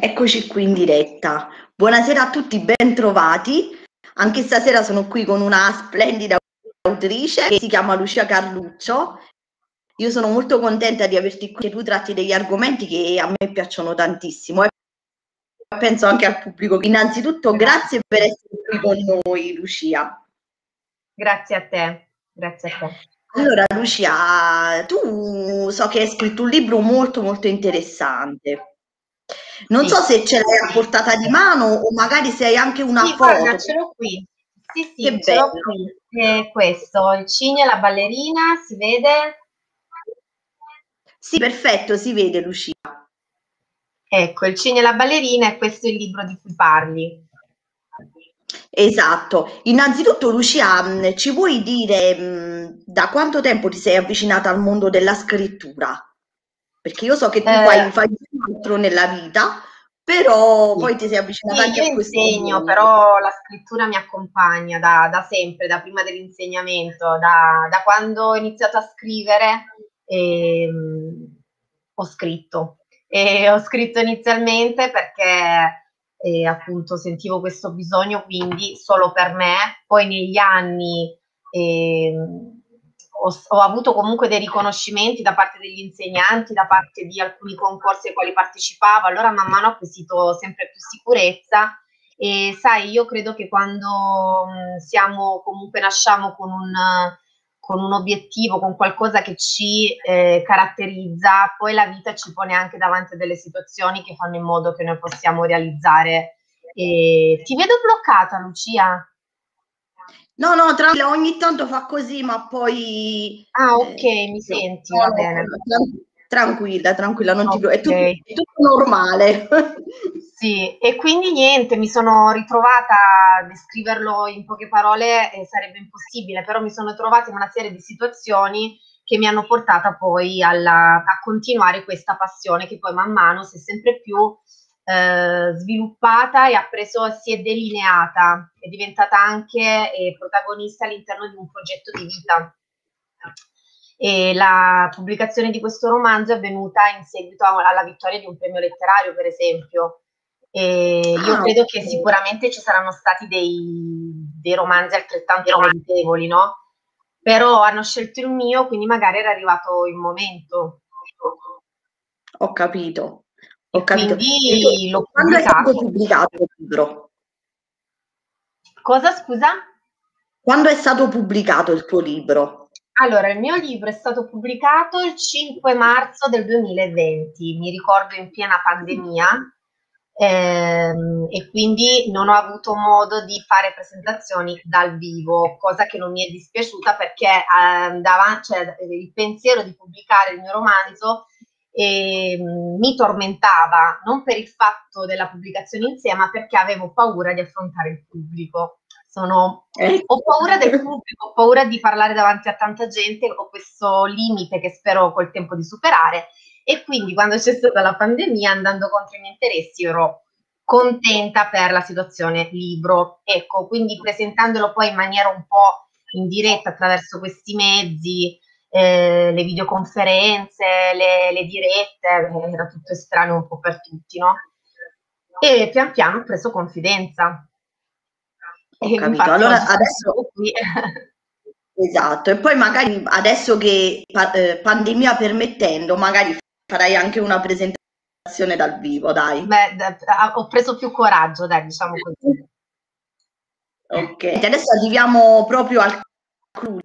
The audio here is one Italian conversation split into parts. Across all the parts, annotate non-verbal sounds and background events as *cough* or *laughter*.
Eccoci qui in diretta. Buonasera a tutti, ben trovati. Anche stasera sono qui con una splendida autrice che si chiama Lucia Carluccio. Io sono molto contenta di averti qui, tu tratti degli argomenti che a me piacciono tantissimo e penso anche al pubblico. Innanzitutto grazie per essere qui con noi, Lucia. Grazie a te, grazie a te. Allora, Lucia, tu so che hai scritto un libro molto molto interessante. Non so se ce l'hai a portata di mano o magari se hai anche una sì, foto. Guarda, ce l'ho qui. Sì, sì, che ce l'ho qui. È questo, il cigno e la ballerina, si vede? Sì, perfetto, si vede Lucia. Ecco, il cigno e la ballerina è questo il libro di cui parli. Esatto. Innanzitutto, Lucia, mm, ci vuoi dire mm, da quanto tempo ti sei avvicinata al mondo della scrittura? Perché io so che tu eh, fai, fai altro nella vita, però sì. poi ti sei avvicinata sì, anche a questo. Io insegno, mondo. però la scrittura mi accompagna da, da sempre, da prima dell'insegnamento, da, da, quando ho iniziato a scrivere ehm, ho scritto. E ho scritto inizialmente perché eh, appunto sentivo questo bisogno, quindi solo per me. Poi negli anni eh, ho, ho, avuto comunque dei riconoscimenti da parte degli insegnanti, da parte di alcuni concorsi ai quali partecipavo, allora man mano ho acquisito sempre più sicurezza e sai, io credo che quando mh, siamo comunque nasciamo con un, con un obiettivo, con qualcosa che ci eh, caratterizza, poi la vita ci pone anche davanti a delle situazioni che fanno in modo che noi possiamo realizzare. E ti vedo bloccata, Lucia. No, no, tranquilla, ogni tanto fa così, ma poi... Ah, ok, eh, mi senti, no, va bene. Tranquilla, tranquilla, non okay. ti... È tutto, è tutto normale. *laughs* Sì, e quindi niente, mi sono ritrovata a descriverlo in poche parole, eh, sarebbe impossibile, però mi sono trovata in una serie di situazioni che mi hanno portata poi alla, a continuare questa passione che poi man mano si è sempre più eh, sviluppata e ha preso, si è delineata, è diventata anche eh, protagonista all'interno di un progetto di vita. E la pubblicazione di questo romanzo è avvenuta in seguito alla vittoria di un premio letterario, per esempio. E io ah, credo che sicuramente ci saranno stati dei, dei romanzi altrettanto meritevoli, no? Però hanno scelto il mio, quindi magari era arrivato il momento. Ho capito. Ho capito. Quindi l'ho Quando è stato pubblicato il libro? Cosa, scusa? Quando è stato pubblicato il tuo libro? Allora, il mio libro è stato pubblicato il 5 marzo del 2020, mi ricordo in piena pandemia, ehm, e quindi non ho avuto modo di fare presentazioni dal vivo, cosa che non mi è dispiaciuta perché eh, davanti, cioè, il pensiero di pubblicare il mio romanzo e mm, mi tormentava non per il fatto della pubblicazione in sé, ma perché avevo paura di affrontare il pubblico. Sono, eh. Ho paura del pubblico, ho paura di parlare davanti a tanta gente, ho questo limite che spero col tempo di superare e quindi quando c'è stata la pandemia, andando contro i miei interessi, ero contenta per la situazione libro. Ecco, quindi presentandolo poi in maniera un po' in diretta attraverso questi mezzi, eh, le videoconferenze, le, le dirette, eh, era tutto estraneo un po' per tutti, no? E pian piano ho preso confidenza. Ho capito. Allora adesso qui. *laughs* Esatto, e poi magari adesso che eh, pandemia permettendo, magari farai anche una presentazione dal vivo, dai. Beh, ho preso più coraggio, dai, diciamo così. Ok, adesso arriviamo proprio al clou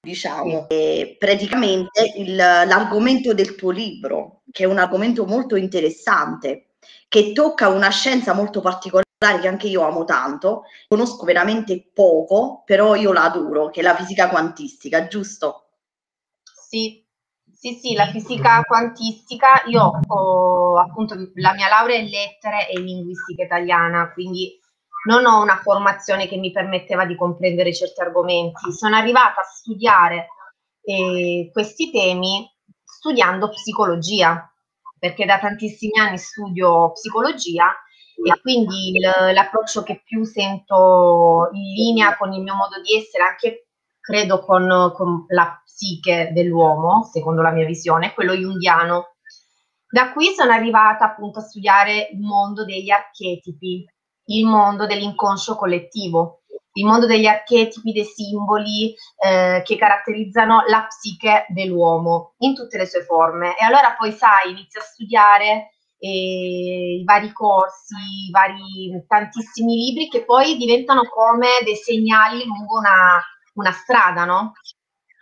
diciamo, e praticamente il, l'argomento del tuo libro, che è un argomento molto interessante, che tocca una scienza molto particolare che anche io amo tanto, conosco veramente poco, però io la adoro, che è la fisica quantistica, giusto? Sì, sì, sì, la fisica quantistica, io ho appunto la mia laurea in lettere e in linguistica italiana, quindi non ho una formazione che mi permetteva di comprendere certi argomenti. Sono arrivata a studiare eh, questi temi studiando psicologia, perché da tantissimi anni studio psicologia e quindi il, l'approccio che più sento in linea con il mio modo di essere, anche credo con, con la psiche dell'uomo, secondo la mia visione, è quello jungiano. Da qui sono arrivata appunto a studiare il mondo degli archetipi, il mondo dell'inconscio collettivo, il mondo degli archetipi, dei simboli eh, che caratterizzano la psiche dell'uomo in tutte le sue forme. E allora poi sai, inizi a studiare eh, i vari corsi, i vari tantissimi libri che poi diventano come dei segnali lungo una, una strada, no?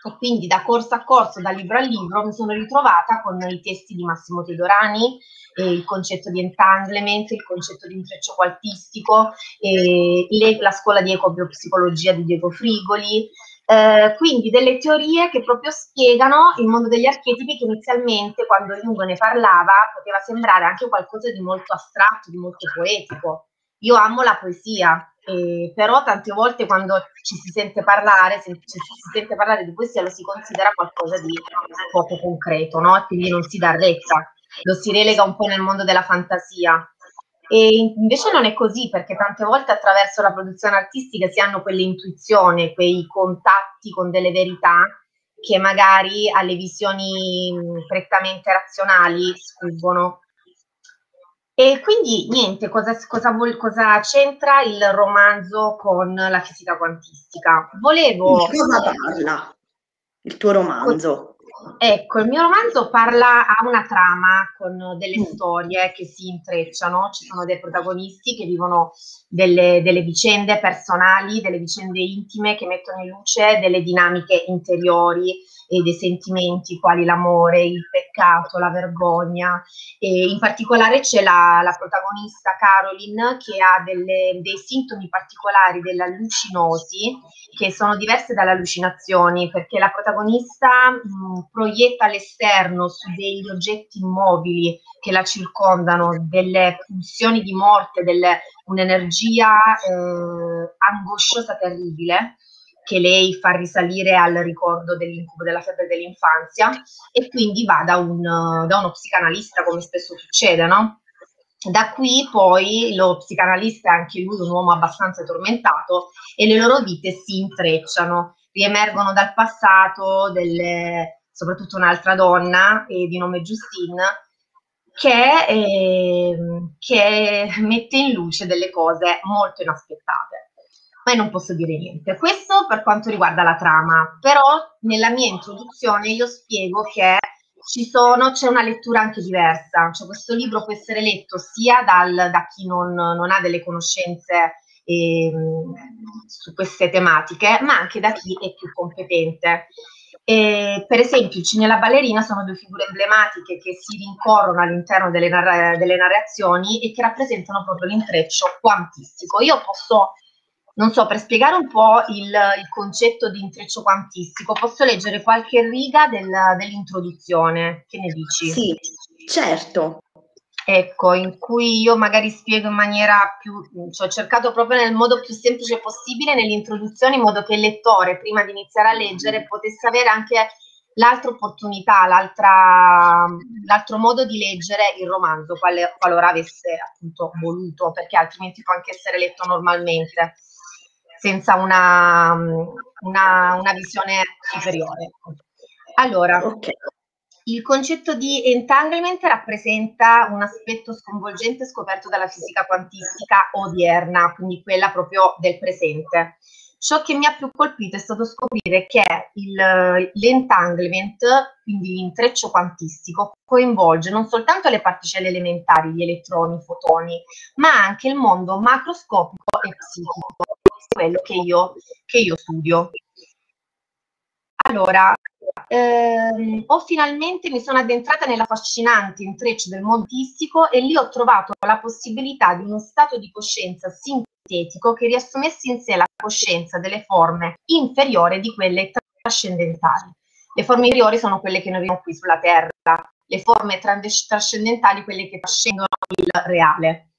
E quindi da corso a corso, da libro a libro, mi sono ritrovata con i testi di Massimo Teodorani, eh, il concetto di entanglement, il concetto di intreccio qualtistico, eh, le, la scuola di ecobiopsicologia di Diego Frigoli, eh, quindi delle teorie che proprio spiegano il mondo degli archetipi che inizialmente quando Jung ne parlava poteva sembrare anche qualcosa di molto astratto, di molto poetico. Io amo la poesia, eh, però tante volte quando ci si sente parlare, se, ci si sente parlare di poesia lo si considera qualcosa di poco concreto, no? quindi non si dà retta, lo si relega un po' nel mondo della fantasia. E invece non è così, perché tante volte attraverso la produzione artistica si hanno quelle intuizioni, quei contatti con delle verità che magari alle visioni prettamente razionali sfuggono. E quindi niente, cosa, cosa, cosa, c'entra il romanzo con la fisica quantistica? Volevo... Di cosa parla il tuo romanzo? Ecco, il mio romanzo parla, ha una trama con delle mm. storie che si intrecciano, ci sono dei protagonisti che vivono delle, delle, vicende personali, delle vicende intime che mettono in luce delle dinamiche interiori e dei sentimenti quali l'amore, il peccato, la vergogna. E in particolare c'è la, la protagonista Caroline che ha delle, dei sintomi particolari dell'allucinosi che sono diverse dalle allucinazioni perché la protagonista mh, proietta all'esterno su degli oggetti immobili che la circondano delle pulsioni di morte, delle, un'energia eh, angosciosa terribile che lei fa risalire al ricordo dell'incubo della febbre dell'infanzia e quindi va da, un, da uno psicanalista come spesso succede, no? Da qui poi lo psicanalista è anche lui un uomo abbastanza tormentato e le loro vite si intrecciano, riemergono dal passato delle, soprattutto un'altra donna eh, di nome Justine che, eh, che mette in luce delle cose molto inaspettate ma non posso dire niente. Questo per quanto riguarda la trama, però nella mia introduzione io spiego che ci sono, c'è una lettura anche diversa, cioè questo libro può essere letto sia dal, da chi non, non, ha delle conoscenze eh, su queste tematiche, ma anche da chi è più competente. E, per esempio, il Cine e la ballerina sono due figure emblematiche che si rincorrono all'interno delle, narra- delle narrazioni e che rappresentano proprio l'intreccio quantistico. Io posso non so, per spiegare un po' il, il concetto di intreccio quantistico, posso leggere qualche riga del, dell'introduzione? Che ne dici? Sì, certo. Ecco, in cui io magari spiego in maniera più, cioè ho cercato proprio nel modo più semplice possibile nell'introduzione, in modo che il lettore, prima di iniziare a leggere, potesse avere anche l'altra opportunità, l'altro modo di leggere il romanzo, quale, qualora avesse appunto voluto, perché altrimenti può anche essere letto normalmente senza una, una, una visione superiore. Allora, okay. il concetto di entanglement rappresenta un aspetto sconvolgente scoperto dalla fisica quantistica odierna, quindi quella proprio del presente. Ciò che mi ha più colpito è stato scoprire che il, l'entanglement, quindi l'intreccio quantistico, coinvolge non soltanto le particelle elementari, gli elettroni, i fotoni, ma anche il mondo macroscopico e psichico quello che io, che io studio. Allora, ehm, ho finalmente mi sono addentrata nell'affascinante intreccio del mondo artistico e lì ho trovato la possibilità di uno stato di coscienza sintetico che riassumesse in sé la coscienza delle forme inferiori di quelle trascendentali. Le forme inferiori sono quelle che noi vediamo qui sulla Terra, le forme trascendentali quelle che trascendono il reale.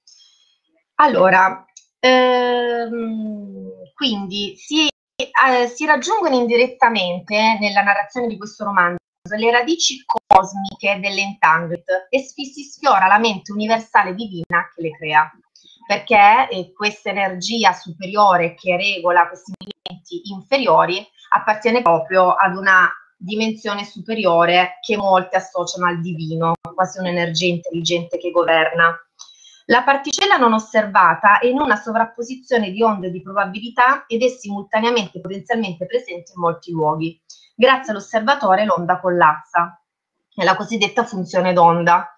Allora, Ehm, quindi si, eh, si raggiungono indirettamente nella narrazione di questo romanzo le radici cosmiche dell'entanglement e si sfiora la mente universale divina che le crea perché eh, questa energia superiore che regola questi movimenti inferiori appartiene proprio ad una dimensione superiore che molti associano al divino, quasi un'energia intelligente che governa. La particella non osservata è in una sovrapposizione di onde di probabilità ed è simultaneamente potenzialmente presente in molti luoghi. Grazie all'osservatore l'onda collassa, è la cosiddetta funzione d'onda.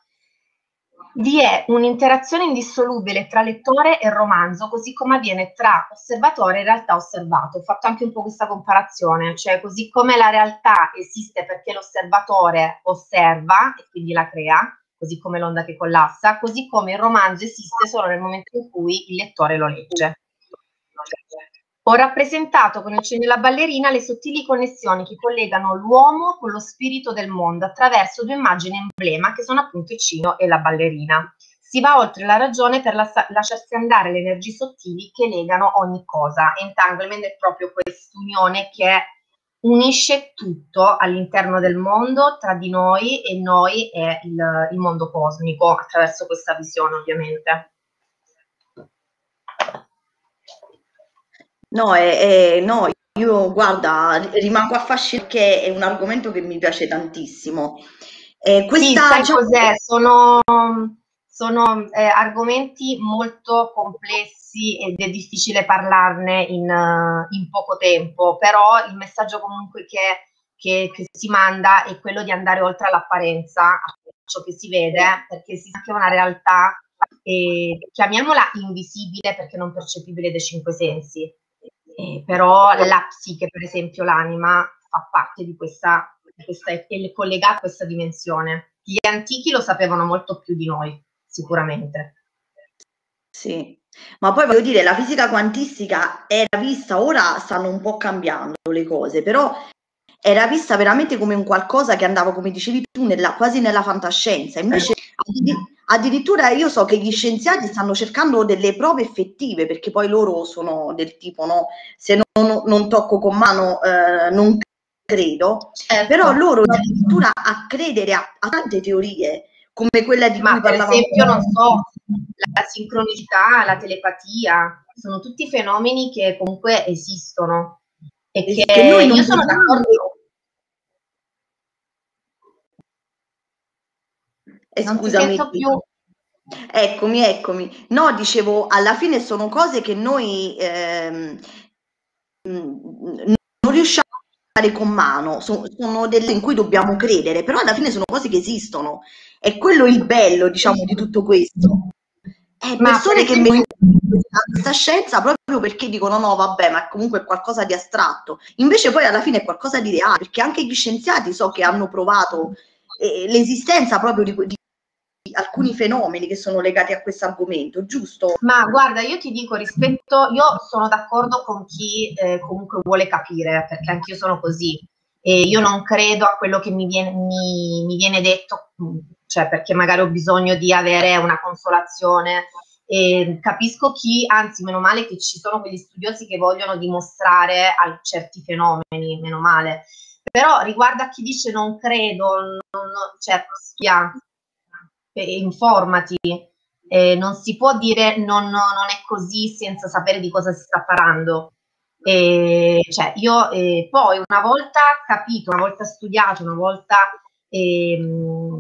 Vi è un'interazione indissolubile tra lettore e romanzo, così come avviene tra osservatore e realtà osservato. Ho fatto anche un po' questa comparazione, cioè così come la realtà esiste perché l'osservatore osserva e quindi la crea, così come l'onda che collassa, così come il romanzo esiste solo nel momento in cui il lettore lo legge. Ho rappresentato con il cenno della ballerina le sottili connessioni che collegano l'uomo con lo spirito del mondo attraverso due immagini emblema che sono appunto il cino e la ballerina. Si va oltre la ragione per la, lasciarsi andare le energie sottili che legano ogni cosa. Entanglement è proprio quest'unione che unisce tutto all'interno del mondo, tra di noi e noi e il, il mondo cosmico, attraverso questa visione ovviamente. No, è, è, no, io guarda, rimango affascinata perché è un argomento che mi piace tantissimo. Eh, questa sì, sai cos'è? Sono, sono eh, argomenti molto complessi ed è difficile parlarne in, in, poco tempo, però il messaggio comunque che, che, che si manda è quello di andare oltre all'apparenza, a ciò che si vede, perché si sa che è una realtà, eh, chiamiamola invisibile perché non percepibile dai cinque sensi eh, però la psiche, per esempio l'anima, fa parte di questa, di questa, è collegata a questa dimensione. Gli antichi lo sapevano molto più di noi, sicuramente. Sì, ma poi voglio dire, la fisica quantistica era vista, ora stanno un po' cambiando le cose, però era vista veramente come un qualcosa che andava, come dicevi tu, nella, quasi nella fantascienza. Invece addirittura io so che gli scienziati stanno cercando delle prove effettive, perché poi loro sono del tipo, no, se non, non tocco con mano eh, non credo, certo. però loro addirittura a credere a, a tante teorie come quella di Ma cui per esempio, non so, la sincronicità, la telepatia, sono tutti fenomeni che comunque esistono e che, che noi io sono d'accordo Eh, scusami. Eccomi, eccomi. No, dicevo, alla fine sono cose che noi ehm, non riusciamo fare con mano, sono, sono delle in cui dobbiamo credere, però alla fine sono cose che esistono. È quello il bello, diciamo, di tutto questo. È persone che esempio... questa scienza proprio perché dicono no, vabbè, ma comunque è qualcosa di astratto. Invece poi alla fine è qualcosa di reale, perché anche gli scienziati so che hanno provato eh, l'esistenza proprio di, di alcuni fenomeni che sono legati a questo argomento, giusto? Ma guarda, io ti dico rispetto, io sono d'accordo con chi eh, comunque vuole capire, perché anch'io sono così. E io non credo a quello che mi viene, mi, mi viene detto, mm, cioè perché magari ho bisogno di avere una consolazione. E capisco chi, anzi, meno male che ci sono quegli studiosi che vogliono dimostrare certi fenomeni, meno male. Però riguardo a chi dice non credo, non, cioè studia, informati, eh, non si può dire non, non, è così senza sapere di cosa si sta parlando. Eh, cioè io eh, poi una volta capito, una volta studiato, una volta ehm,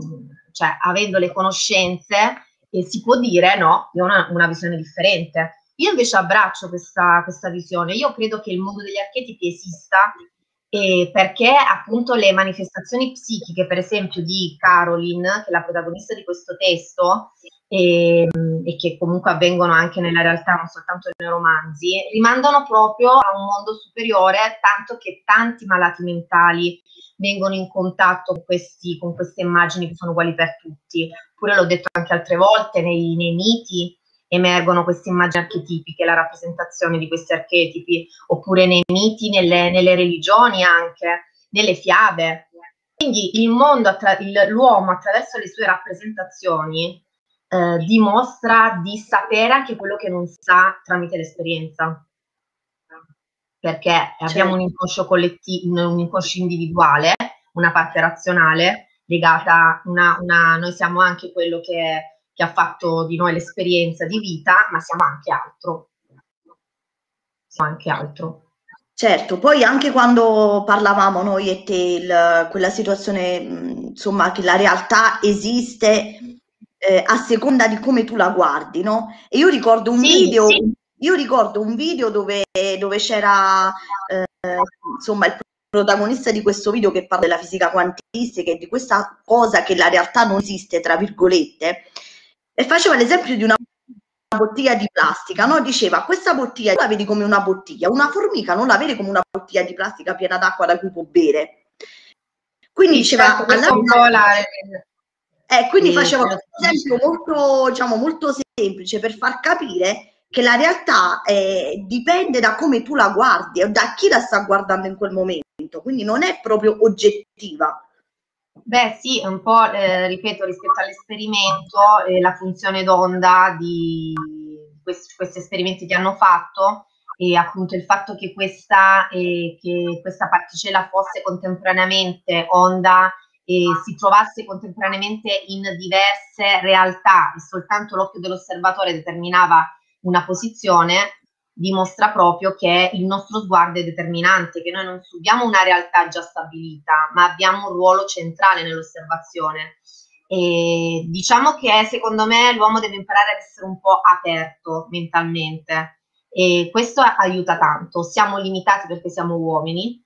cioè, avendo le conoscenze, eh, si può dire no, io ho una, una visione differente. Io invece abbraccio questa, questa visione, io credo che il mondo degli archetipi esista e perché appunto le manifestazioni psichiche, per esempio di Caroline, che è la protagonista di questo testo, e, ehm, e, che comunque avvengono anche nella realtà, non soltanto nei romanzi, rimandano proprio a un mondo superiore, tanto che tanti malati mentali vengono in contatto con, questi, con queste immagini che sono uguali per tutti. Pure l'ho detto anche altre volte nei, nei miti, emergono queste immagini archetipiche, la rappresentazione di questi archetipi, oppure nei miti, nelle, nelle religioni anche, nelle fiabe. Quindi il mondo, l'uomo attraverso le sue rappresentazioni eh, dimostra di sapere anche quello che non sa tramite l'esperienza. Perché certo. abbiamo un inconscio collettivo, un inconscio individuale, una parte razionale legata, una, una, noi siamo anche quello che che ha fatto di noi l'esperienza di vita, ma siamo anche altro. Siamo anche altro. Certo, poi anche quando parlavamo noi e te, il, quella situazione, insomma, che la realtà esiste eh, a seconda di come tu la guardi, no? E io ricordo un sì, video, sì. io ricordo un video dove, dove c'era, eh, insomma, il protagonista di questo video che parla della fisica quantistica e di questa cosa che la realtà non esiste, tra virgolette, e faceva l'esempio di una bottiglia di plastica, no? Diceva, questa bottiglia la vedi come una bottiglia, una formica non la vede come una bottiglia di plastica piena d'acqua da cui può bere. Quindi diceva, certo, alla... Eh, quindi sì, faceva un esempio molto, diciamo, molto semplice per far capire che la realtà eh, dipende da come tu la guardi e da chi la sta guardando in quel momento, quindi non è proprio oggettiva. Beh sì, un po', eh, ripeto, rispetto all'esperimento, eh, la funzione d'onda di questi, questi, esperimenti che hanno fatto e appunto il fatto che questa, eh, che questa particella fosse contemporaneamente onda e si trovasse contemporaneamente in diverse realtà e soltanto l'occhio dell'osservatore determinava una posizione, dimostra proprio che il nostro sguardo è determinante, che noi non subiamo una realtà già stabilita, ma abbiamo un ruolo centrale nell'osservazione. E diciamo che secondo me l'uomo deve imparare ad essere un po' aperto mentalmente e questo aiuta tanto. Siamo limitati perché siamo uomini,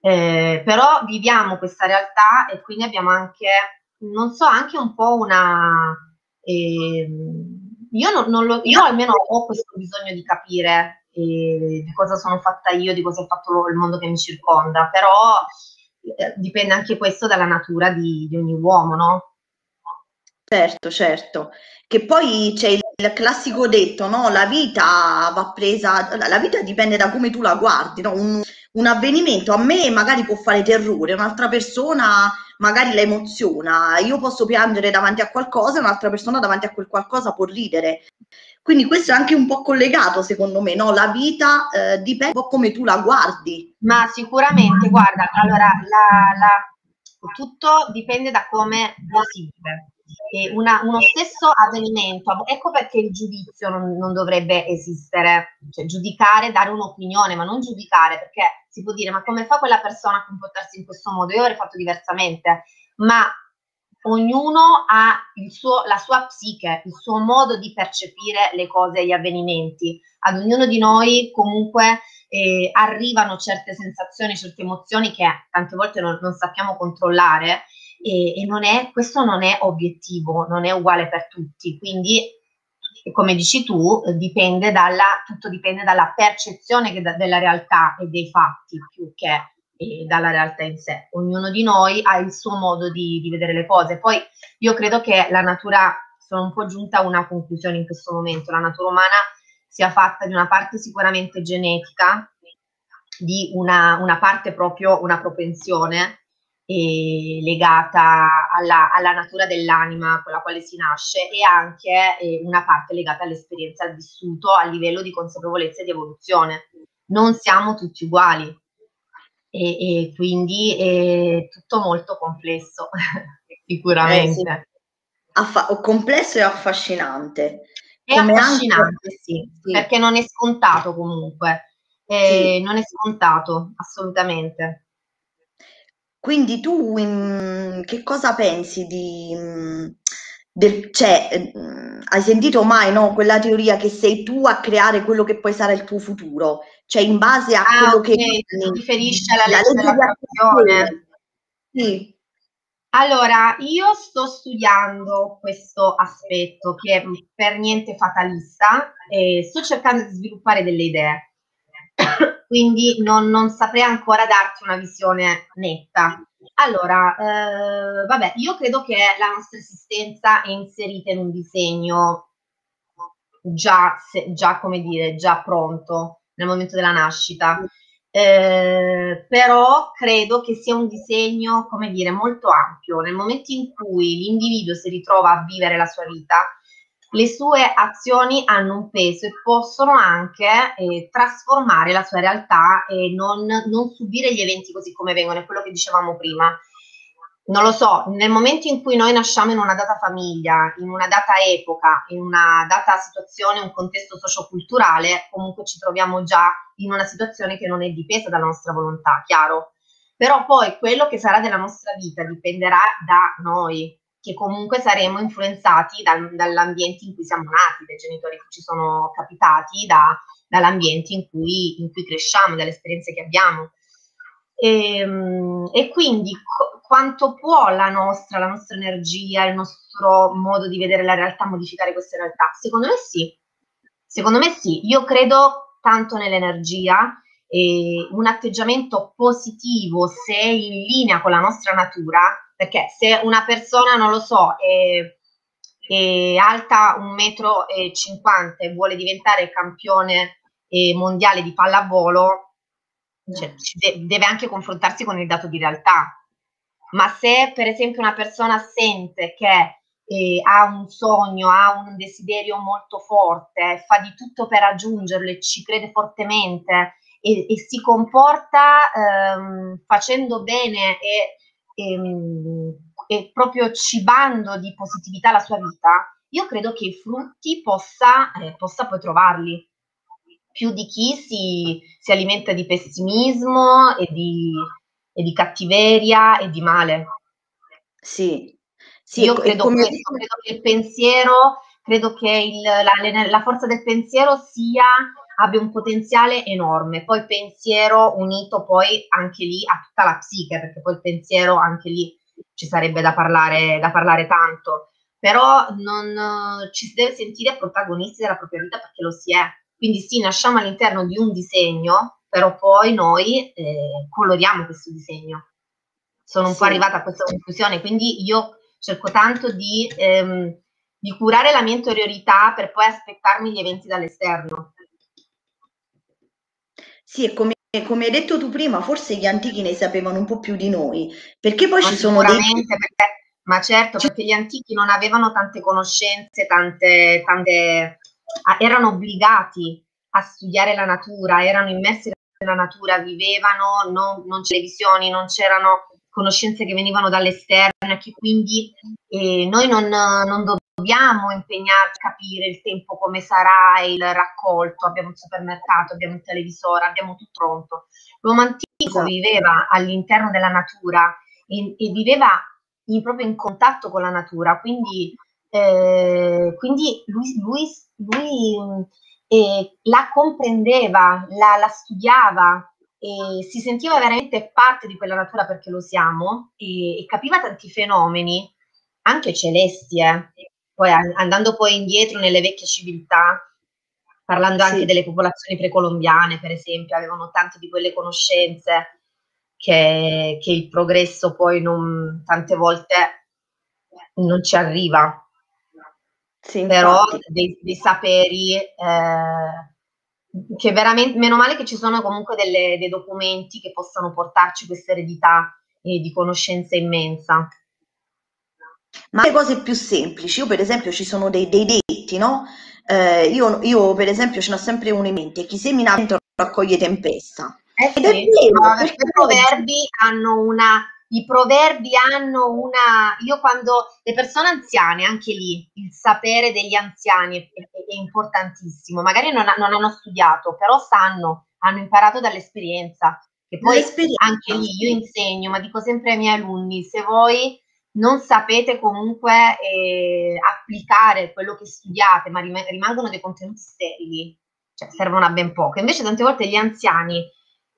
eh, però viviamo questa realtà e quindi abbiamo anche, non so, anche un po' una... Eh, io, non, non lo, io almeno ho questo bisogno di capire eh, di cosa sono fatta io, di cosa è fatto il mondo che mi circonda, però eh, dipende anche questo dalla natura di, di ogni uomo, no? Certo, certo. Che poi c'è il classico detto, no? La vita va presa, la vita dipende da come tu la guardi, no? Un, un avvenimento a me magari può fare terrore, un'altra persona magari la emoziona, io posso piangere davanti a qualcosa e un'altra persona davanti a quel qualcosa può ridere. Quindi questo è anche un po' collegato, secondo me, no? La vita eh, dipende un po' come tu la guardi. Ma sicuramente, guarda, allora, la, la, tutto dipende da come lo si vive una, uno stesso avvenimento, ecco perché il giudizio non, non, dovrebbe esistere, cioè giudicare, dare un'opinione, ma non giudicare, perché si può dire ma come fa quella persona a comportarsi in questo modo? Io avrei fatto diversamente, ma ognuno ha suo, la sua psiche, il suo modo di percepire le cose e gli avvenimenti. Ad ognuno di noi comunque eh, arrivano certe sensazioni, certe emozioni che tante volte non, non sappiamo controllare e, e non è, questo non è obiettivo, non è uguale per tutti, quindi come dici tu, dipende dalla, tutto dipende dalla percezione da, della realtà e dei fatti più che dalla realtà in sé. Ognuno di noi ha il suo modo di, di, vedere le cose. Poi io credo che la natura, sono un po' giunta a una conclusione in questo momento, la natura umana sia fatta di una parte sicuramente genetica, di una, una parte proprio, una propensione legata alla, alla, natura dell'anima con la quale si nasce e anche eh, una parte legata all'esperienza al vissuto a livello di consapevolezza e di evoluzione. Non siamo tutti uguali e, e quindi è tutto molto complesso, *laughs* sicuramente. Eh, sì. Affa- complesso e affascinante. È Come affascinante, anche... sì, sì, perché non è scontato comunque. Eh, sì. Non è scontato, assolutamente. Quindi tu in, che cosa pensi di... Del, cioè, hai sentito mai no, quella teoria che sei tu a creare quello che poi sarà il tuo futuro? Cioè, in base a ah, quello okay. che... Ti riferisce alla legge dell'attrazione. Sì. Allora, io sto studiando questo aspetto che è per niente fatalista e sto cercando di sviluppare delle idee quindi non, non, saprei ancora darti una visione netta. Allora, eh, vabbè, io credo che la nostra esistenza è inserita in un disegno già, se, già come dire, già pronto nel momento della nascita. Eh, però credo che sia un disegno, come dire, molto ampio. Nel momento in cui l'individuo si ritrova a vivere la sua vita, le sue azioni hanno un peso e possono anche eh, trasformare la sua realtà e non, non, subire gli eventi così come vengono, è quello che dicevamo prima. non lo so, nel momento in cui noi nasciamo in una data famiglia, in una data epoca, in una data situazione, un contesto socioculturale, comunque ci troviamo già in una situazione che non è dipesa dalla nostra volontà, chiaro? Però poi quello che sarà della nostra vita dipenderà da noi, che comunque saremo influenzati dal, dall'ambiente in cui siamo nati, dai genitori che ci sono capitati, da, dall'ambiente in cui, in cui cresciamo, dalle esperienze che abbiamo. E, ehm, e quindi co- quanto può la nostra, la nostra energia, il nostro modo di vedere la realtà modificare questa realtà? Secondo me sì. Secondo me sì. Io credo tanto nell'energia un atteggiamento positivo se è in linea con la nostra natura, perché se una persona, non lo so, è, è alta 1,50 m e vuole diventare campione eh, mondiale di pallavolo, cioè, de- deve anche confrontarsi con il dato di realtà. Ma se per esempio una persona sente che eh, ha un sogno, ha un desiderio molto forte, fa di tutto per raggiungerlo e ci crede fortemente e, e si comporta ehm, facendo bene e, e, ehm, e, proprio cibando di positività la sua vita, io credo che i frutti possa, eh, possa poi trovarli più di chi si, si alimenta di pessimismo e di, e di, cattiveria e di male. Sì, sì io credo, come... questo, credo che il pensiero, credo che il, la, la, forza del pensiero sia abbia un potenziale enorme. Poi pensiero unito poi anche lì a tutta la psiche, perché poi il pensiero anche lì ci sarebbe da parlare, da parlare tanto. Però non ci si deve sentire protagonisti della propria vita perché lo si è. Quindi sì, nasciamo all'interno di un disegno, però poi noi eh, coloriamo questo disegno. Sono un sì. po' arrivata a questa conclusione, quindi io cerco tanto di, ehm, di curare la mia interiorità per poi aspettarmi gli eventi dall'esterno. Sì, e come, come, hai detto tu prima, forse gli antichi ne sapevano un po' più di noi, perché poi ma ci sono dei... Perché, ma certo, perché gli antichi non avevano tante conoscenze, tante, tante erano obbligati a studiare la natura, erano immersi nella natura, vivevano, non, non c'erano televisioni, non c'erano conoscenze che venivano dall'esterno e che quindi eh, noi non, non, dobbiamo impegnarci a capire il tempo come sarà il raccolto, abbiamo il supermercato, abbiamo il televisore, abbiamo tutto pronto. L'uomo antico esatto. viveva all'interno della natura e, e viveva in, proprio in contatto con la natura, quindi, eh, quindi lui, lui lui eh, la comprendeva, la, la studiava, e si sentiva veramente parte di quella natura perché lo siamo e, e capiva tanti fenomeni, anche celesti, eh. Poi andando poi indietro nelle vecchie civiltà, parlando sì. anche delle popolazioni precolombiane, per esempio, avevano tante di quelle conoscenze che, che il progresso poi non, tante volte non ci arriva. Sì, però dei, dei, saperi eh, che veramente, meno male che ci sono comunque delle, dei documenti che possano portarci questa eredità eh, di conoscenza immensa. Ma le cose più semplici, io per esempio ci sono dei, dei detti, no? Eh, io, io, per esempio ce n'ho sempre uno in mente, chi semina vento raccoglie tempesta. Eh sì, Ed è vero, perché i proverbi hanno una i proverbi hanno una... Io quando le persone anziane, anche lì, il sapere degli anziani è, è, è importantissimo. Magari non, non, hanno studiato, però sanno, hanno imparato dall'esperienza. E poi anche lì io insegno, ma dico sempre ai miei alunni, se voi non sapete comunque eh, applicare quello che studiate, ma rimangono dei contenuti sterili, cioè servono a ben poco. Invece tante volte gli anziani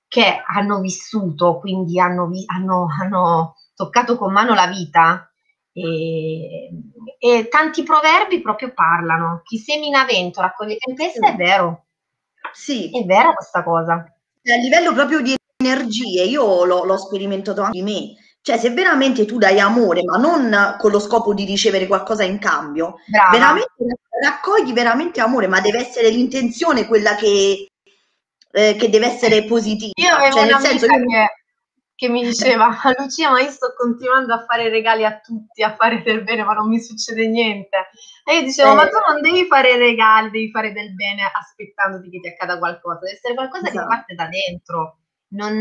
che hanno vissuto, quindi hanno, hanno, *laughs* hanno toccato con mano la vita e, e, tanti proverbi proprio parlano. Chi semina vento raccoglie tempesta, è vero. Sì. È vera questa cosa. A livello proprio di energie, io l'ho, l'ho sperimentato anche di me. Cioè, se veramente tu dai amore, ma non con lo scopo di ricevere qualcosa in cambio, Brava. veramente raccogli veramente amore, ma deve essere l'intenzione quella che, eh, che deve essere positiva. Io avevo cioè, nel senso che, che, che mi diceva, *laughs* Lucia, ma io sto continuando a fare regali a tutti, a fare del bene, ma non mi succede niente. E io dicevo, eh, ma tu non devi fare regali, devi fare del bene aspettandoti che ti accada qualcosa, deve essere qualcosa esatto. che parte da dentro. Non,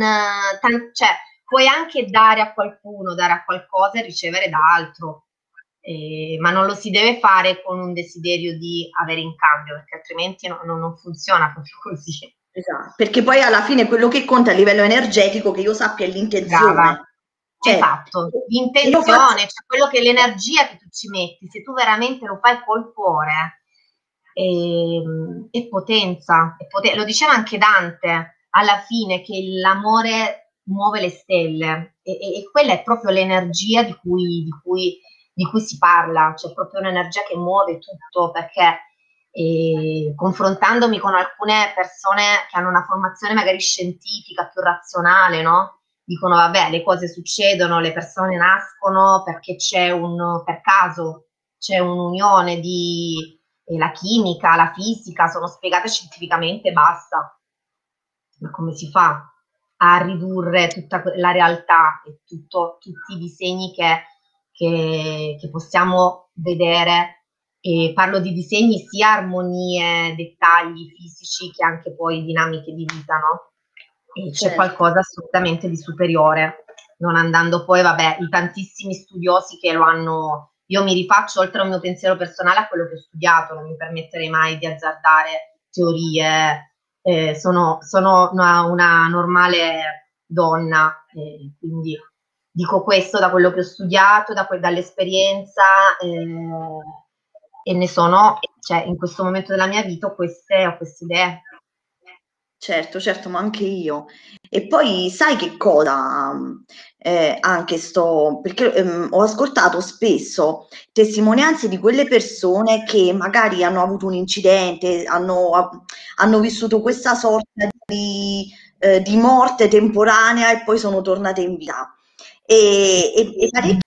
tan- cioè, puoi anche dare a qualcuno, dare a qualcosa e ricevere da altro, eh, ma non lo si deve fare con un desiderio di avere in cambio, perché altrimenti no, no, non funziona proprio *laughs* così. Esatto, perché poi alla fine quello che conta a livello energetico, che io sappia, è l'intenzione. Brava. Cioè, esatto, l'intenzione, faccio... cioè quello che l'energia che tu ci metti, se tu veramente lo fai col cuore, è, ehm, è potenza, è poten- lo diceva anche Dante alla fine che l'amore muove le stelle e, e, e quella è proprio l'energia di cui, di, cui, di cui, si parla, cioè proprio un'energia che muove tutto perché eh, confrontandomi con alcune persone che hanno una formazione magari scientifica più razionale, no? dicono vabbè le cose succedono, le persone nascono perché c'è un, per caso, c'è un'unione di eh, la chimica, la fisica, sono spiegate scientificamente basta. Ma come si fa a ridurre tutta la realtà e tutto, tutti i disegni che, che, che possiamo vedere? E parlo di disegni sia armonie, dettagli fisici che anche poi dinamiche di vita, no? e c'è certo. qualcosa assolutamente di superiore, non andando poi, vabbè, i tantissimi studiosi che lo hanno, io mi rifaccio oltre al mio pensiero personale a quello che ho studiato, non mi permetterei mai di azzardare teorie, eh, sono, sono una, una, normale donna, eh, quindi dico questo da quello che ho studiato, da que- dall'esperienza eh, e ne sono, cioè in questo momento della mia vita ho queste, ho queste idee. Certo, certo, ma anche io. E poi sai che cosa? Eh, anche sto, perché ehm, ho ascoltato spesso testimonianze di quelle persone che magari hanno avuto un incidente, hanno, hanno vissuto questa sorta di, eh, di, morte temporanea e poi sono tornate in vita. E, e, e parecchie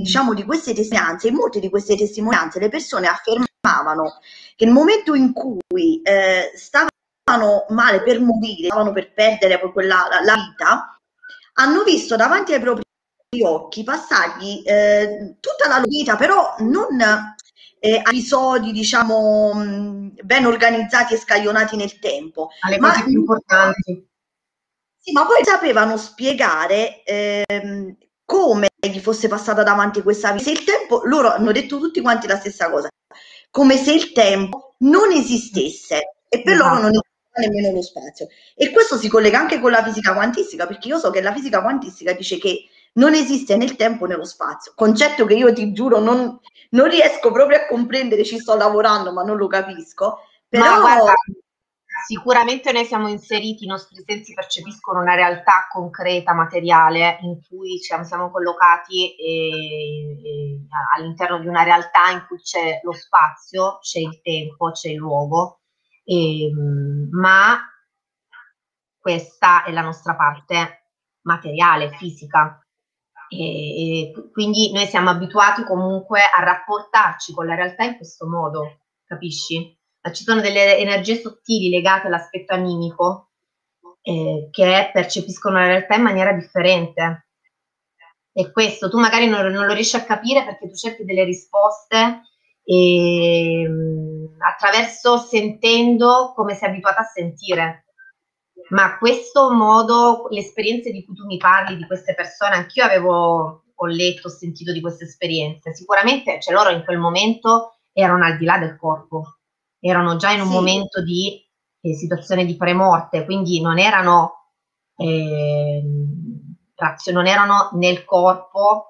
diciamo, di queste testimonianze, in molte di queste testimonianze le persone affermavano che nel momento in cui eh, stavano male per morire, stavano per perdere quella, la, la vita, hanno visto davanti ai propri occhi passargli eh, tutta la loro vita, però non eh, episodi, diciamo, ben organizzati e scaglionati nel tempo. Alle cose più importanti. Sì, ma poi sapevano spiegare ehm, come gli fosse passata davanti questa vita. Se il tempo, loro hanno detto tutti quanti la stessa cosa, come se il tempo non esistesse e per esatto. loro non nemmeno lo spazio. E questo si collega anche con la fisica quantistica, perché io so che la fisica quantistica dice che non esiste nel tempo né lo spazio, concetto che io ti giuro non, non riesco proprio a comprendere, ci sto lavorando ma non lo capisco, però... Guarda, sicuramente noi siamo inseriti, i nostri sensi percepiscono una realtà concreta, materiale, in cui ci siamo collocati e, e all'interno di una realtà in cui c'è lo spazio, c'è il tempo, c'è il luogo e, ehm, ma questa è la nostra parte materiale, fisica. E, e quindi noi siamo abituati comunque a rapportarci con la realtà in questo modo, capisci? Ma ci sono delle energie sottili legate all'aspetto animico eh, che percepiscono la realtà in maniera differente. E questo tu magari non, non lo riesci a capire perché tu cerchi delle risposte e, ehm, attraverso sentendo come sei abituata a sentire. Ma questo modo, le esperienze di cui tu mi parli, di queste persone, anch'io avevo, ho letto, ho sentito di queste esperienze. Sicuramente, cioè loro in quel momento erano al di là del corpo, erano già in un sì. momento di eh, situazione di premorte, quindi non erano, eh, non erano nel corpo,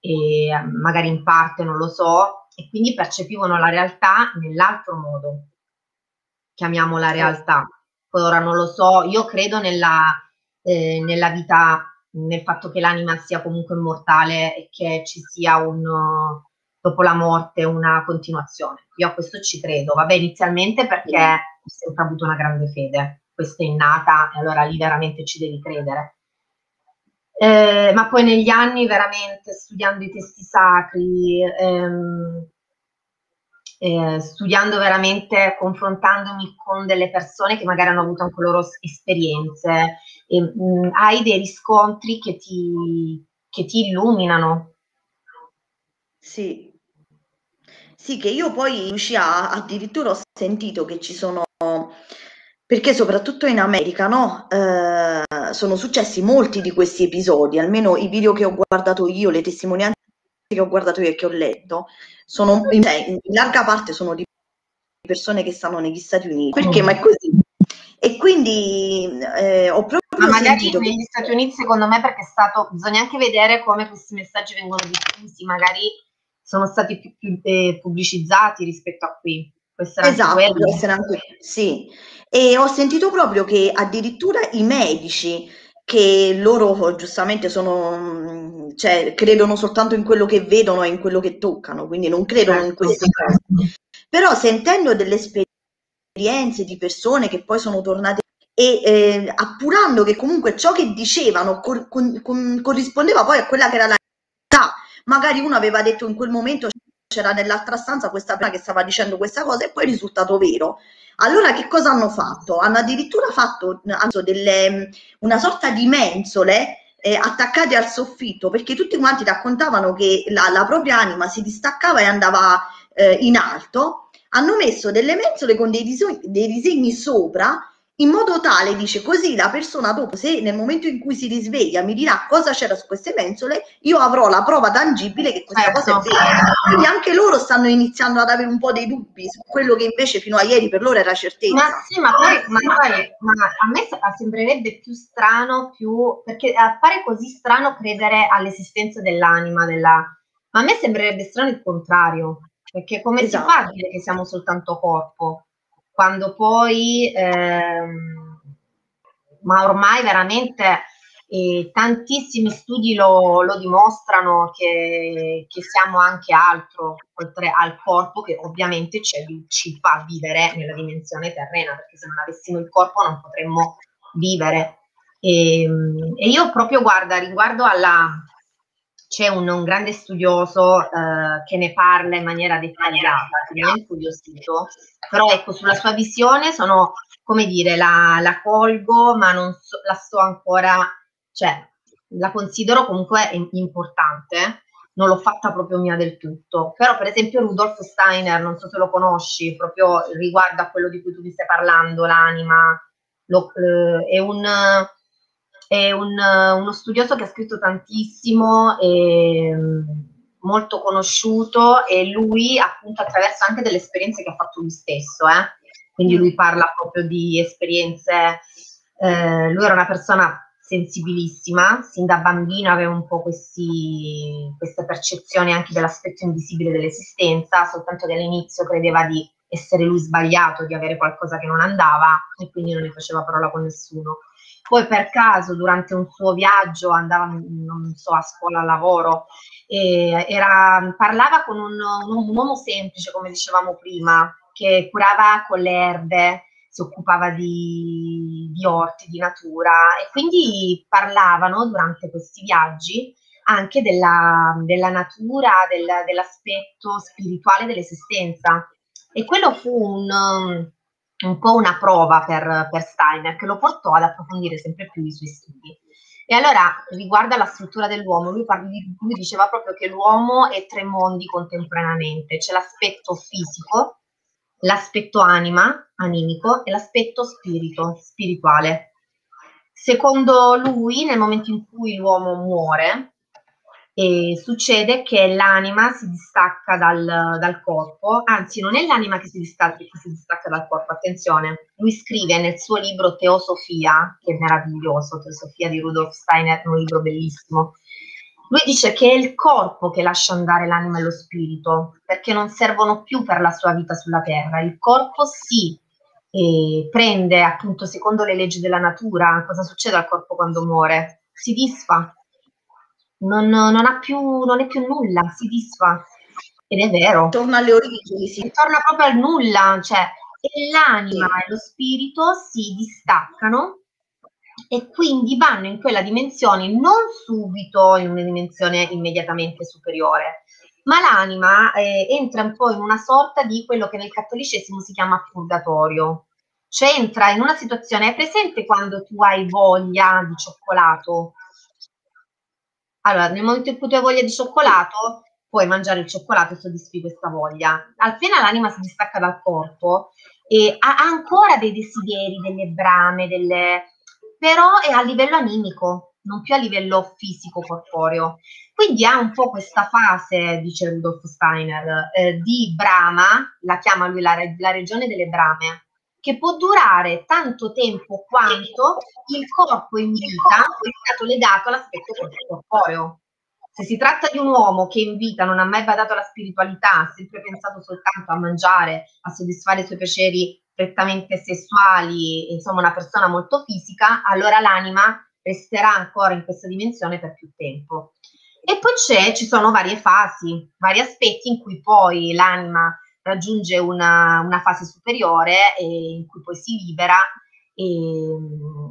eh, magari in parte, non lo so, e quindi percepivano la realtà nell'altro modo, chiamiamola realtà. Poi ora non lo so, io credo nella, eh, nella vita, nel fatto che l'anima sia comunque immortale e che ci sia un, dopo la morte una continuazione. Io a questo ci credo, vabbè, inizialmente perché ho sempre avuto una grande fede, questa è innata e allora lì veramente ci devi credere. Eh, ma poi negli anni veramente studiando i testi sacri, ehm, eh, studiando veramente, confrontandomi con delle persone che magari hanno avuto anche loro esperienze, e, mh, mm, hai dei riscontri che ti, che ti illuminano. Sì. Sì, che io poi uscì a, addirittura ho sentito che ci sono perché soprattutto in America, no? Eh, sono successi molti di questi episodi, almeno i video che ho guardato io, le testimonianze che ho guardato io e che ho letto, sono in, cioè, in larga parte sono di persone che stanno negli Stati Uniti. Perché? Mm. Ma è così. E quindi eh, ho proprio Ma magari negli che... Stati Uniti, secondo me, perché è stato, bisogna anche vedere come questi messaggi vengono diffusi, magari sono stati più, più eh, pubblicizzati rispetto a qui. Esatto, anche sì. E ho sentito proprio che addirittura i medici, che loro giustamente sono, cioè, credono soltanto in quello che vedono e in quello che toccano, quindi non credono in certo. queste cose. Però sentendo delle esperienze di persone che poi sono tornate e eh, appurando che comunque ciò che dicevano cor- con- con- corrispondeva poi a quella che era la realtà, magari uno aveva detto in quel momento c'era nell'altra stanza questa persona che stava dicendo questa cosa e poi è risultato vero. Allora che cosa hanno fatto? Hanno addirittura fatto delle, una sorta di mensole eh, attaccate al soffitto perché tutti quanti raccontavano che la, la propria anima si distaccava e andava eh, in alto. Hanno messo delle mensole con dei disegni, dei disegni sopra in modo tale, dice così la persona dopo, se nel momento in cui si risveglia mi dirà cosa c'era su queste mensole, io avrò la prova tangibile che questa certo. cosa è vera. Quindi anche loro stanno iniziando ad avere un po' dei dubbi su quello che invece fino a ieri per loro era certezza. Ma sì, ma poi, ma poi ma a me sembrerebbe più strano, più, perché appare così strano credere all'esistenza dell'anima, della... ma a me sembrerebbe strano il contrario, perché come esatto. si fa a dire che siamo soltanto corpo? Quando poi, ehm, ma ormai veramente eh, tantissimi studi lo, lo dimostrano che, che, siamo anche altro, oltre al corpo che ovviamente ci, fa vivere nella dimensione terrena, perché se non avessimo il corpo non potremmo vivere. E, ehm, e io proprio, guarda, riguardo alla, c'è un, un, grande studioso eh, che ne parla in maniera dettagliata, che mi ha incuriosito, però ecco, sulla sua visione sono, come dire, la, la colgo, ma non so, la sto ancora, cioè, la considero comunque importante, non l'ho fatta proprio mia del tutto, però per esempio Rudolf Steiner, non so se lo conosci, proprio riguardo a quello di cui tu mi stai parlando, l'anima, lo, eh, è un è un, uno studioso che ha scritto tantissimo, e, molto conosciuto e lui appunto attraverso anche delle esperienze che ha fatto lui stesso, eh? quindi lui parla proprio di esperienze, eh, lui era una persona sensibilissima, sin da bambina aveva un po' questi, queste percezioni anche dell'aspetto invisibile dell'esistenza, soltanto che all'inizio credeva di essere lui sbagliato, di avere qualcosa che non andava e quindi non ne faceva parola con nessuno poi per caso durante un suo viaggio andava, non so, a scuola, a lavoro, era, parlava con un, un, uomo semplice, come dicevamo prima, che curava con le erbe, si occupava di, di orti, di natura e quindi parlavano durante questi viaggi anche della, della natura, del, dell'aspetto spirituale dell'esistenza. E quello fu un, un po' una prova per, per Steiner che lo portò ad approfondire sempre più i suoi studi. E allora, riguardo alla struttura dell'uomo, lui, lui, diceva proprio che l'uomo è tre mondi contemporaneamente, c'è l'aspetto fisico, l'aspetto anima, animico, e l'aspetto spirito, spirituale. Secondo lui, nel momento in cui l'uomo muore, e succede che l'anima si distacca dal, dal, corpo, anzi non è l'anima che si, distacca, si distacca dal corpo, attenzione, lui scrive nel suo libro Teosofia, che è meraviglioso, Teosofia di Rudolf Steiner, un libro bellissimo, lui dice che è il corpo che lascia andare l'anima e lo spirito, perché non servono più per la sua vita sulla terra, il corpo eh, prende appunto secondo le leggi della natura, cosa succede al corpo quando muore? Si disfa, non, non, più, non è più nulla, si disfa. Ed è vero. Torna alle origini, sì. Torna proprio al nulla, cioè e l'anima e lo spirito si distaccano e quindi vanno in quella dimensione non subito in una dimensione immediatamente superiore, ma l'anima eh, entra un po' in una sorta di quello che nel cattolicesimo si chiama purgatorio, cioè entra in una situazione, è presente quando tu hai voglia di cioccolato allora, nel momento in cui tu hai voglia di cioccolato, puoi mangiare il cioccolato e soddisfi questa voglia. Appena l'anima si distacca dal corpo, e ha ancora dei desideri, delle brame, delle... però è a livello animico, non più a livello fisico corporeo. Quindi ha un po' questa fase, dice Rudolf Steiner, eh, di brama, la chiama lui la, la regione delle brame, che può durare tanto tempo quanto il corpo in vita è stato legato all'aspetto corporeo. Se si tratta di un uomo che in vita non ha mai badato alla spiritualità, ha sempre pensato soltanto a mangiare, a soddisfare i suoi piaceri prettamente sessuali, insomma una persona molto fisica, allora l'anima resterà ancora in questa dimensione per più tempo. E poi ci sono varie fasi, vari aspetti in cui poi l'anima raggiunge una, una fase superiore e in cui poi si libera, e,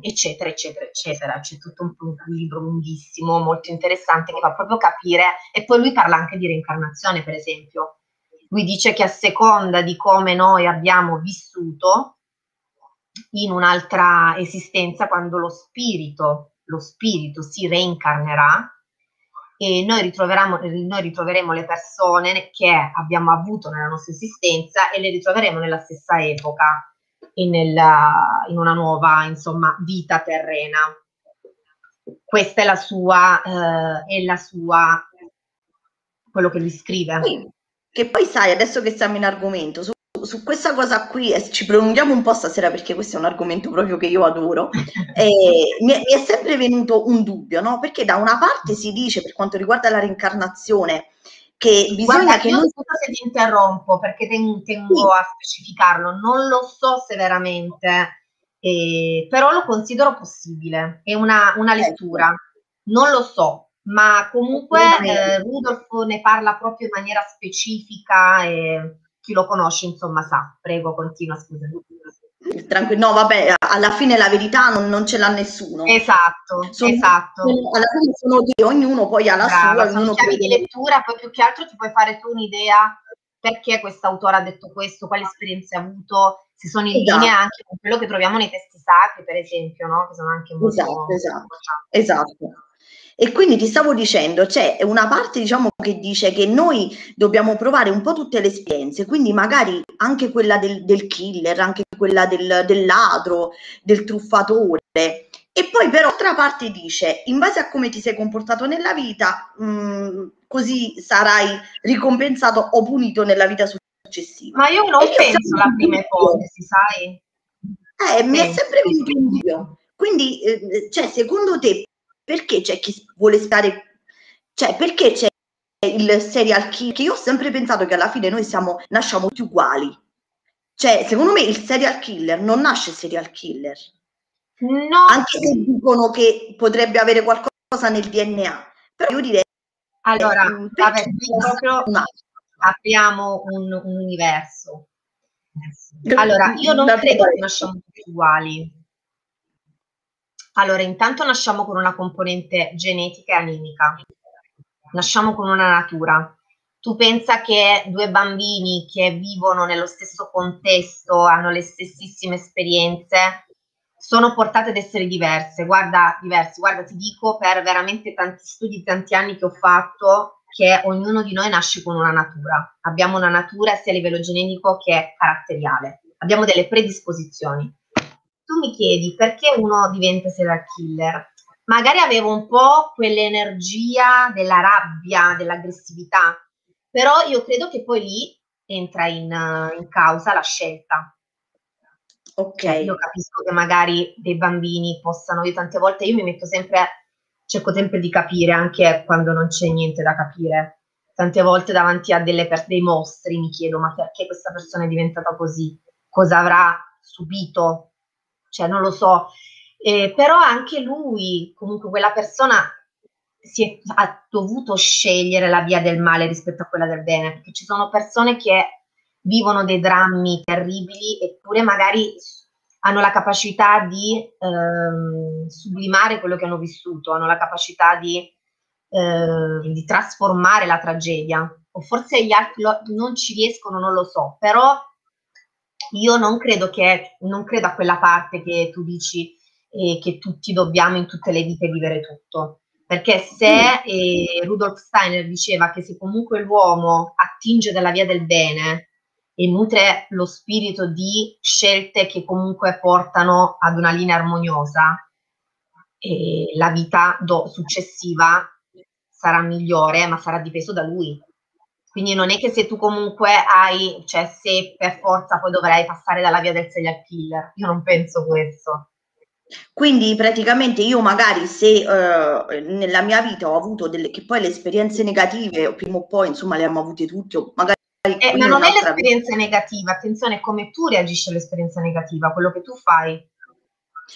eccetera, eccetera, eccetera. C'è tutto un, un, libro lunghissimo, molto interessante, che fa proprio capire, e poi lui parla anche di reincarnazione, per esempio. Lui dice che a seconda di come noi abbiamo vissuto in un'altra esistenza, quando lo spirito, lo spirito si reincarnerà, e noi, noi ritroveremo le persone che abbiamo avuto nella nostra esistenza e le ritroveremo nella stessa epoca e nella, in una nuova insomma, vita terrena. Questa è la sua, eh, è la sua, quello che lui scrive. Che poi sai, adesso che siamo in argomento, su su questa cosa qui eh, ci prolunghiamo un po' stasera perché questo è un argomento proprio che io adoro. Eh, *laughs* mi, è, mi, è, sempre venuto un dubbio, no? Perché da una parte si dice per quanto riguarda la reincarnazione che bisogna Guarda, che non so se ti interrompo perché tengo, tengo sì. a specificarlo, non lo so severamente, eh, però lo considero possibile, è una, una ecco. lettura, non lo so, ma comunque eh, Rudolf ne parla proprio in maniera specifica e chi lo conosce insomma sa. Prego, continua, scusa. Tranquillo, no, vabbè, alla fine la verità non, non ce l'ha nessuno. Esatto, sono, esatto. Alla fine sono io, ognuno poi ha la Brava, sua. Ognuno chiavi di lettura, poi più che altro ti puoi fare tu un'idea perché quest'autore ha detto questo, quali esperienze ha avuto, se sono in esatto. linea anche con quello che troviamo nei testi sacri, per esempio, no? che sono anche molto esatto, esatto, esatto. E quindi ti stavo dicendo, c'è una parte diciamo che dice che noi dobbiamo provare un po' tutte le esperienze, quindi magari anche quella del, del killer, anche quella del, del ladro, del truffatore. E poi per altra parte dice, in base a come ti sei comportato nella vita, mh, mm, così sarai ricompensato o punito nella vita successiva. Ma io non e penso alla prima ipotesi, sai? Eh, mi è sempre venuto un dubbio. Quindi, eh, cioè, secondo te, perché c'è chi vuole stare, cioè perché c'è il serial killer, che io ho sempre pensato che alla fine noi siamo, nasciamo tutti uguali. Cioè, secondo me il serial killer non nasce serial killer. No. Anche se dicono che potrebbe avere qualcosa nel DNA. Però io direi... Allora, vabbè, proprio apriamo un, un universo. Allora, io non credo che nasciamo tutti uguali allora, intanto nasciamo con una componente genetica e animica, nasciamo con una natura. Tu pensa che due bambini che vivono nello stesso contesto, hanno le stessissime esperienze, sono portate ad essere diverse. Guarda, diversi. Guarda, ti dico per veramente tanti studi, tanti anni che ho fatto, che ognuno di noi nasce con una natura. Abbiamo una natura sia a livello genetico che caratteriale. Abbiamo delle predisposizioni tu mi chiedi perché uno diventa serial killer. Magari avevo un po' quell'energia della rabbia, dell'aggressività, però io credo che poi lì entra in, in causa la scelta. Ok. Cioè, io capisco che magari dei bambini possano, io tante volte io mi metto sempre, cerco sempre di capire anche quando non c'è niente da capire. Tante volte davanti a delle, dei mostri mi chiedo ma perché questa persona è diventata così? Cosa avrà subito? Cioè non lo so, eh, però anche lui, comunque quella persona si è, ha dovuto scegliere la via del male rispetto a quella del bene, perché ci sono persone che vivono dei drammi terribili eppure magari hanno la capacità di ehm, sublimare quello che hanno vissuto, hanno la capacità di, eh, di trasformare la tragedia. O forse gli altri non ci riescono, non lo so, però io non credo, che, non credo a quella parte che tu dici eh, che tutti dobbiamo in tutte le vite vivere tutto. Perché se eh, Rudolf Steiner diceva che se comunque l'uomo attinge dalla via del bene e nutre lo spirito di scelte che comunque portano ad una linea armoniosa, e la vita do- successiva sarà migliore, ma sarà dipeso da lui. Quindi non è che se tu comunque hai, cioè se per forza poi dovrai passare dalla via del serial killer, io non penso questo. Quindi praticamente io magari se uh, nella mia vita ho avuto delle, che poi le esperienze negative, prima o poi insomma le abbiamo avute tutte, magari eh, ma non è l'esperienza vita. negativa, attenzione, come tu reagisci all'esperienza negativa, quello che tu fai.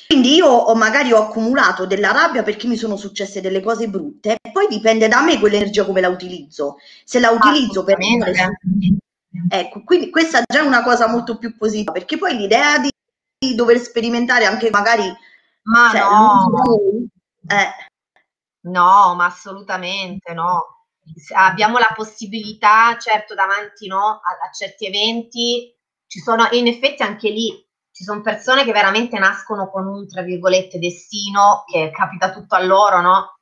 Quindi io ho, magari ho accumulato della rabbia perché mi sono successe delle cose brutte e poi dipende da me quell'energia come la utilizzo. Se la utilizzo per... Ecco, quindi questa già è una cosa molto più positiva perché poi l'idea di, di dover sperimentare anche magari... Ma cioè, no. Eh. No, ma assolutamente no abbiamo la possibilità, certo, davanti no, a, a, certi eventi, ci sono, in effetti anche lì ci sono persone che veramente nascono con un, tra virgolette, destino, che capita tutto a loro, no?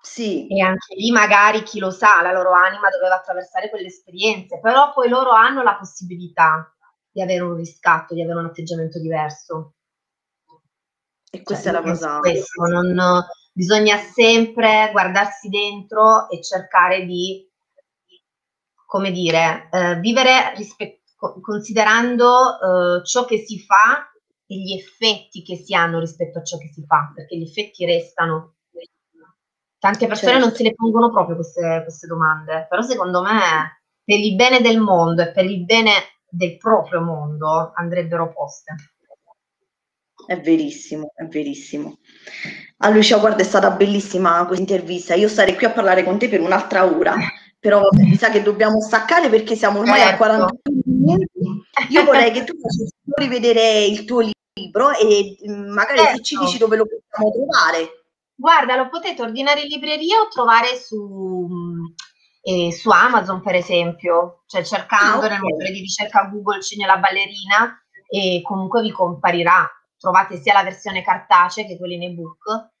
Sì. E anche lì magari, chi lo sa, la loro anima doveva attraversare quelle esperienze, però poi loro hanno la possibilità di avere un riscatto, di avere un atteggiamento diverso. E questa cioè, è la cosa... Questo, non, bisogna sempre guardarsi dentro e cercare di, come dire, eh, vivere rispetto considerando uh, ciò che si fa e gli effetti che si hanno rispetto a ciò che si fa, perché gli effetti restano. Tante persone certo. non se le pongono proprio queste, queste domande, però secondo me per il bene del mondo e per il bene del proprio mondo andrebbero poste. È verissimo, è verissimo. A Lucia, guarda, è stata bellissima questa intervista. Io starei qui a parlare con te per un'altra ora, però vabbè, mi sa che dobbiamo staccare perché siamo ormai certo. a 40 minuti. Io vorrei che tu facessi rivedere il tuo libro e mm, magari certo. se ci dici dove lo possiamo trovare. Guarda, lo potete ordinare in libreria o trovare su, mm, eh, su Amazon, per esempio, cioè cercando ah, okay. nel motore di ricerca Google Cine la ballerina e comunque vi comparirà. Trovate sia la versione cartacea che quella in ebook.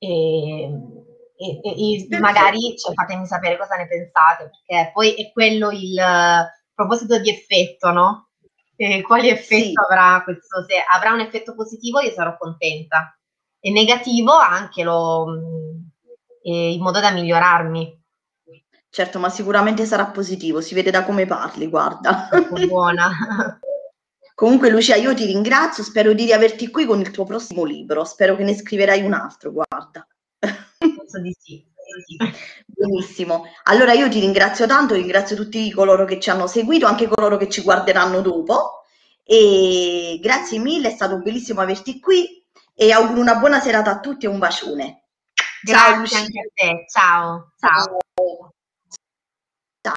E e, e, e magari cioè, fatemi sapere cosa ne pensate, perché poi è quello il proposito di effetto, no? E quale effetto sì. avrà questo? Se avrà un effetto positivo io sarò contenta, e negativo anche lo, in modo da migliorarmi. Certo, ma sicuramente sarà positivo, si vede da come parli, guarda. Buona. *laughs* Comunque Lucia, io ti ringrazio, spero di riaverti qui con il tuo prossimo libro, spero che ne scriverai un altro, guarda. *laughs* Penso di sì. *laughs* Benissimo. Allora io ti ringrazio tanto, ringrazio tutti coloro che ci hanno seguito, anche coloro che ci guarderanno dopo. E grazie mille, è stato bellissimo averti qui e auguro una buona serata a tutti e un bacione. Grazie ciao, anche a te. Ciao. ciao. ciao.